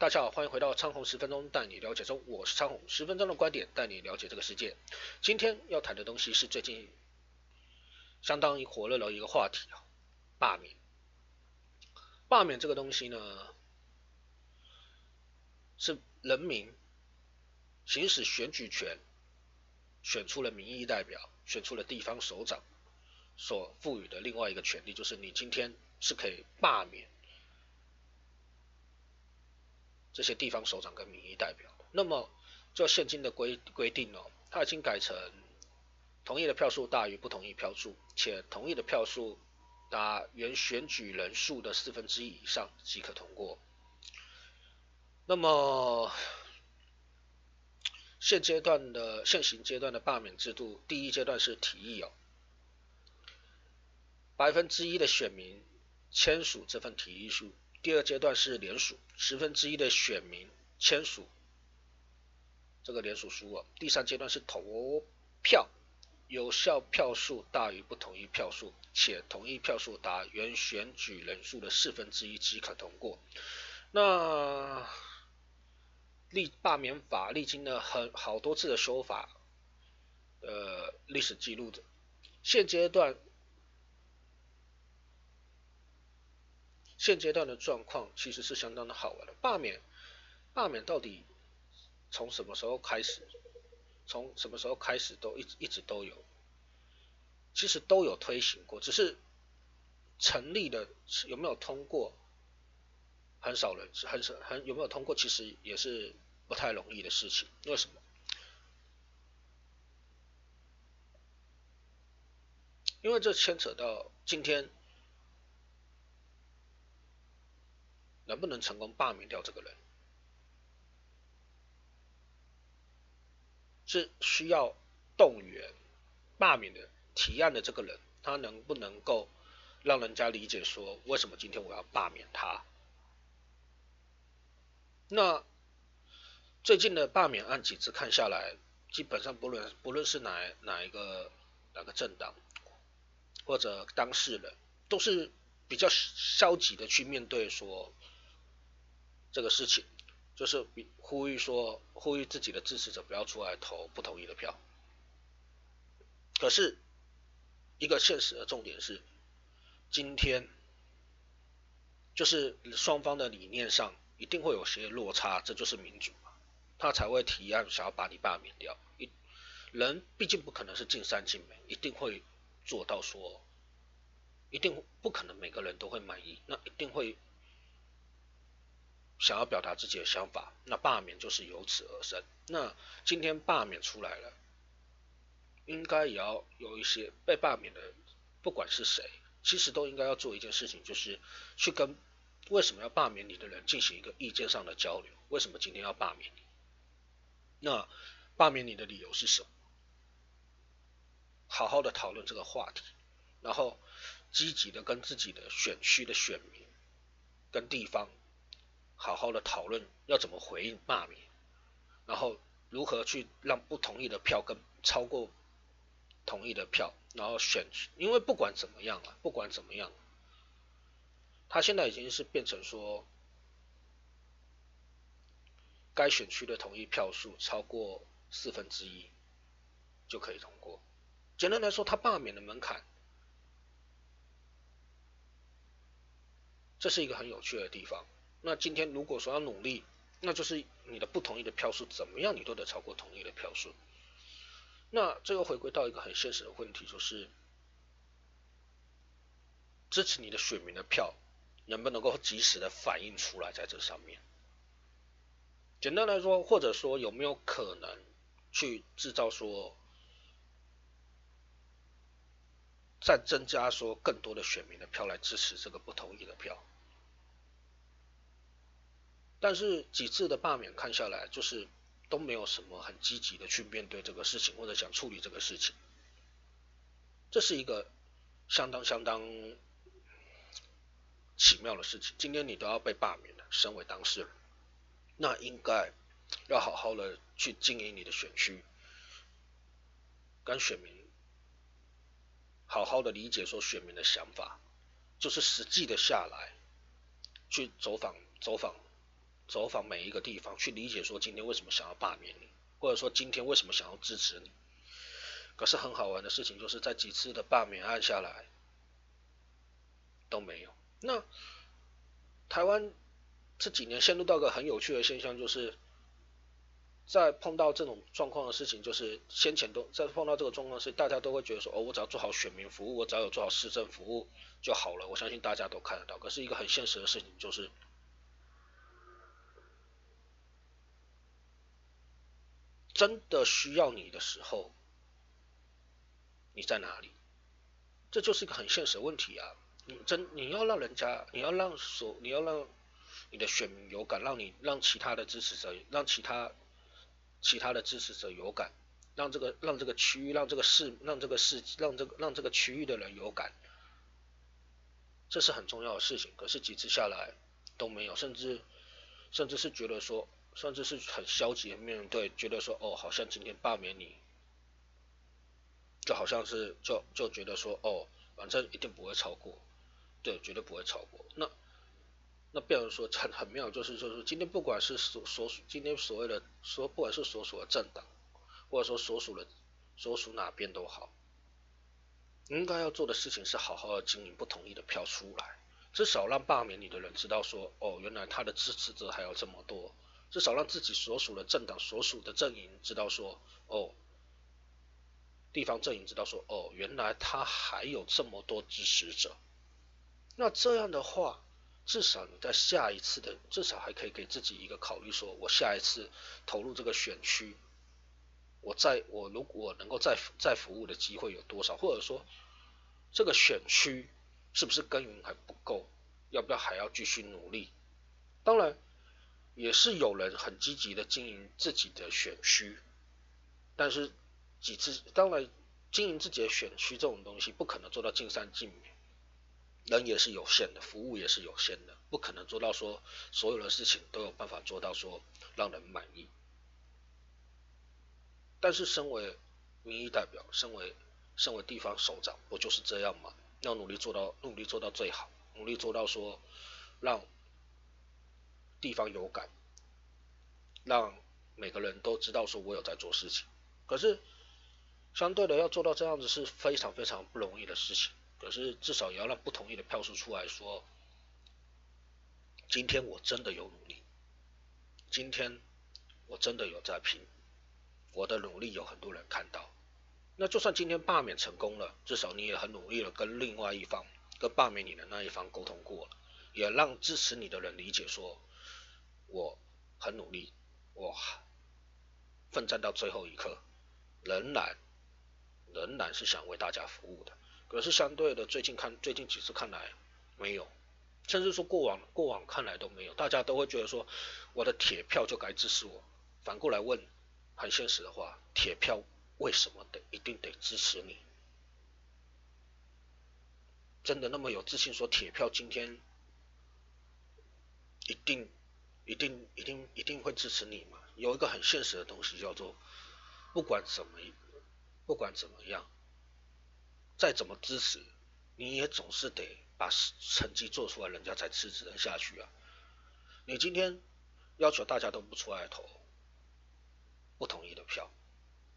大家好，欢迎回到昌宏十分钟带你了解中，我是昌宏，十分钟的观点带你了解这个世界。今天要谈的东西是最近相当于火热的一个话题啊，罢免。罢免这个东西呢，是人民行使选举权，选出了民意代表，选出了地方首长所赋予的另外一个权利，就是你今天是可以罢免。这些地方首长跟民意代表，那么就现今的规规定哦，它已经改成同意的票数大于不同意票数，且同意的票数达原选举人数的四分之一以上即可通过。那么现阶段的现行阶段的罢免制度，第一阶段是提议哦，百分之一的选民签署这份提议书。第二阶段是联署，十分之一的选民签署这个联署书啊。第三阶段是投票，有效票数大于不同意票数，且同意票数达原选举人数的四分之一即可通过。那历罢免法历经了很好多次的修法，呃，历史记录的现阶段。现阶段的状况其实是相当的好玩的。罢免，罢免到底从什么时候开始？从什么时候开始都一直一直都有，其实都有推行过，只是成立的有没有通过，很少人很少很有没有通过，其实也是不太容易的事情。为什么？因为这牵扯到今天。能不能成功罢免掉这个人，是需要动员罢免的提案的这个人，他能不能够让人家理解说，为什么今天我要罢免他？那最近的罢免案几次看下来，基本上不论不论是哪哪一个哪个政党或者当事人，都是比较消极的去面对说。这个事情就是呼吁说，呼吁自己的支持者不要出来投不同意的票。可是，一个现实的重点是，今天就是双方的理念上一定会有些落差，这就是民主嘛，他才会提案想要把你罢免掉。一人毕竟不可能是尽善尽美，一定会做到说，一定不可能每个人都会满意，那一定会。想要表达自己的想法，那罢免就是由此而生。那今天罢免出来了，应该也要有一些被罢免的，不管是谁，其实都应该要做一件事情，就是去跟为什么要罢免你的人进行一个意见上的交流。为什么今天要罢免你？那罢免你的理由是什么？好好的讨论这个话题，然后积极的跟自己的选区的选民跟地方。好好的讨论要怎么回应罢免，然后如何去让不同意的票跟超过同意的票，然后选，因为不管怎么样啊，不管怎么样，他现在已经是变成说，该选区的同意票数超过四分之一就可以通过。简单来说，他罢免的门槛，这是一个很有趣的地方。那今天如果说要努力，那就是你的不同意的票数怎么样，你都得超过同意的票数。那这个回归到一个很现实的问题，就是支持你的选民的票能不能够及时的反映出来在这上面？简单来说，或者说有没有可能去制造说，再增加说更多的选民的票来支持这个不同意的票？但是几次的罢免看下来，就是都没有什么很积极的去面对这个事情，或者想处理这个事情。这是一个相当相当奇妙的事情。今天你都要被罢免了，身为当事人，那应该要好好的去经营你的选区，跟选民好好的理解说选民的想法，就是实际的下来去走访走访。走访每一个地方，去理解说今天为什么想要罢免你，或者说今天为什么想要支持你。可是很好玩的事情就是在几次的罢免案下来都没有。那台湾这几年陷入到个很有趣的现象，就是在碰到这种状况的事情，就是先前都在碰到这个状况时，大家都会觉得说，哦，我只要做好选民服务，我只要有做好市政服务就好了。我相信大家都看得到。可是一个很现实的事情就是，真的需要你的时候。你在哪里？这就是一个很现实的问题啊！你真你要让人家，你要让所，你要让你的选民有感，让你让其他的支持者，让其他其他的支持者有感，让这个让这个区域，让这个市，让这个市，让这个让这个区域的人有感，这是很重要的事情。可是几次下来都没有，甚至甚至是觉得说，甚至是很消极的面对，觉得说，哦，好像今天罢免你。就好像是就就觉得说哦，反正一定不会超过，对，绝对不会超过。那那变成说很很妙，就是就是今天不管是所所属今天所谓的说不管是所属的政党，或者说所属的所属哪边都好，应该要做的事情是好好的经营不同意的票出来，至少让罢免你的人知道说哦，原来他的支持者还有这么多，至少让自己所属的政党所属的阵营知道说哦。地方阵营知道说，哦，原来他还有这么多支持者，那这样的话，至少你在下一次的，至少还可以给自己一个考虑，说我下一次投入这个选区，我在我如果能够再再服务的机会有多少，或者说这个选区是不是耕耘还不够，要不要还要继续努力？当然，也是有人很积极的经营自己的选区，但是。几次，当然经营自己的选区这种东西不可能做到尽善尽美，人也是有限的，服务也是有限的，不可能做到说所有的事情都有办法做到说让人满意。但是身为民意代表，身为身为地方首长，不就是这样吗？要努力做到，努力做到最好，努力做到说让地方有感，让每个人都知道说我有在做事情。可是。相对的，要做到这样子是非常非常不容易的事情。可是至少也要让不同意的票数出来说，今天我真的有努力，今天我真的有在拼，我的努力有很多人看到。那就算今天罢免成功了，至少你也很努力了，跟另外一方，跟罢免你的那一方沟通过了，也让支持你的人理解说，我很努力，我奋战到最后一刻，仍然。仍然是想为大家服务的，可是相对的，最近看最近几次看来没有，甚至说过往过往看来都没有，大家都会觉得说我的铁票就该支持我。反过来问很现实的话，铁票为什么得一定得支持你？真的那么有自信说铁票今天一定一定一定一定会支持你嘛？有一个很现实的东西叫做不管怎么。不管怎么样，再怎么支持，你也总是得把成绩做出来，人家才支持人下去啊。你今天要求大家都不出来投不同意的票，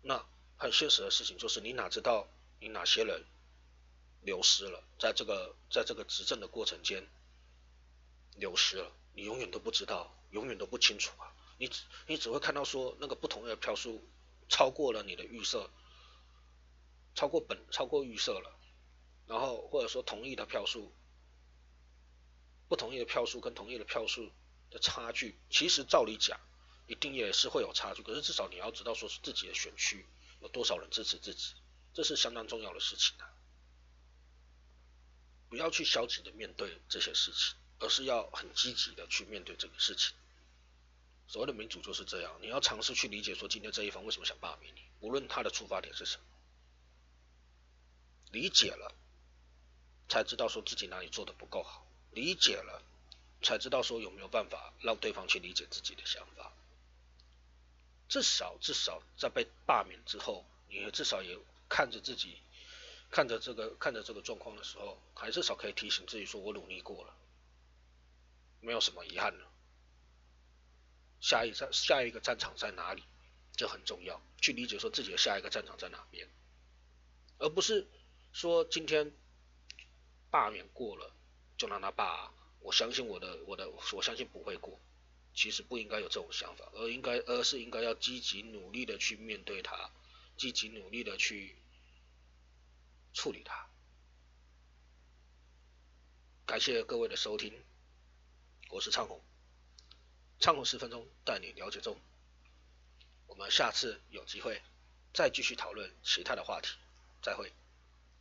那很现实的事情就是，你哪知道你哪些人流失了，在这个在这个执政的过程间流失了，你永远都不知道，永远都不清楚啊。你只你只会看到说那个不同的票数超过了你的预设。超过本超过预设了，然后或者说同意的票数，不同意的票数跟同意的票数的差距，其实照理讲一定也是会有差距，可是至少你要知道说是自己的选区有多少人支持自己，这是相当重要的事情啊！不要去消极的面对这些事情，而是要很积极的去面对这个事情。所谓的民主就是这样，你要尝试去理解说今天这一方为什么想罢免你，无论他的出发点是什么。理解了，才知道说自己哪里做的不够好；理解了，才知道说有没有办法让对方去理解自己的想法。至少至少在被罢免之后，你至少也看着自己，看着这个看着这个状况的时候，还至少可以提醒自己说：我努力过了，没有什么遗憾了。下一站下一个战场在哪里，这很重要，去理解说自己的下一个战场在哪边，而不是说今天罢免过了就让他罢，我相信我的我的我相信不会过，其实不应该有这种想法，而应该而是应该要积极努力的去面对它，积极努力的去处理它。感谢各位的收听，我是畅红，畅红十分钟带你了解中，我们下次有机会再继续讨论其他的话题，再会。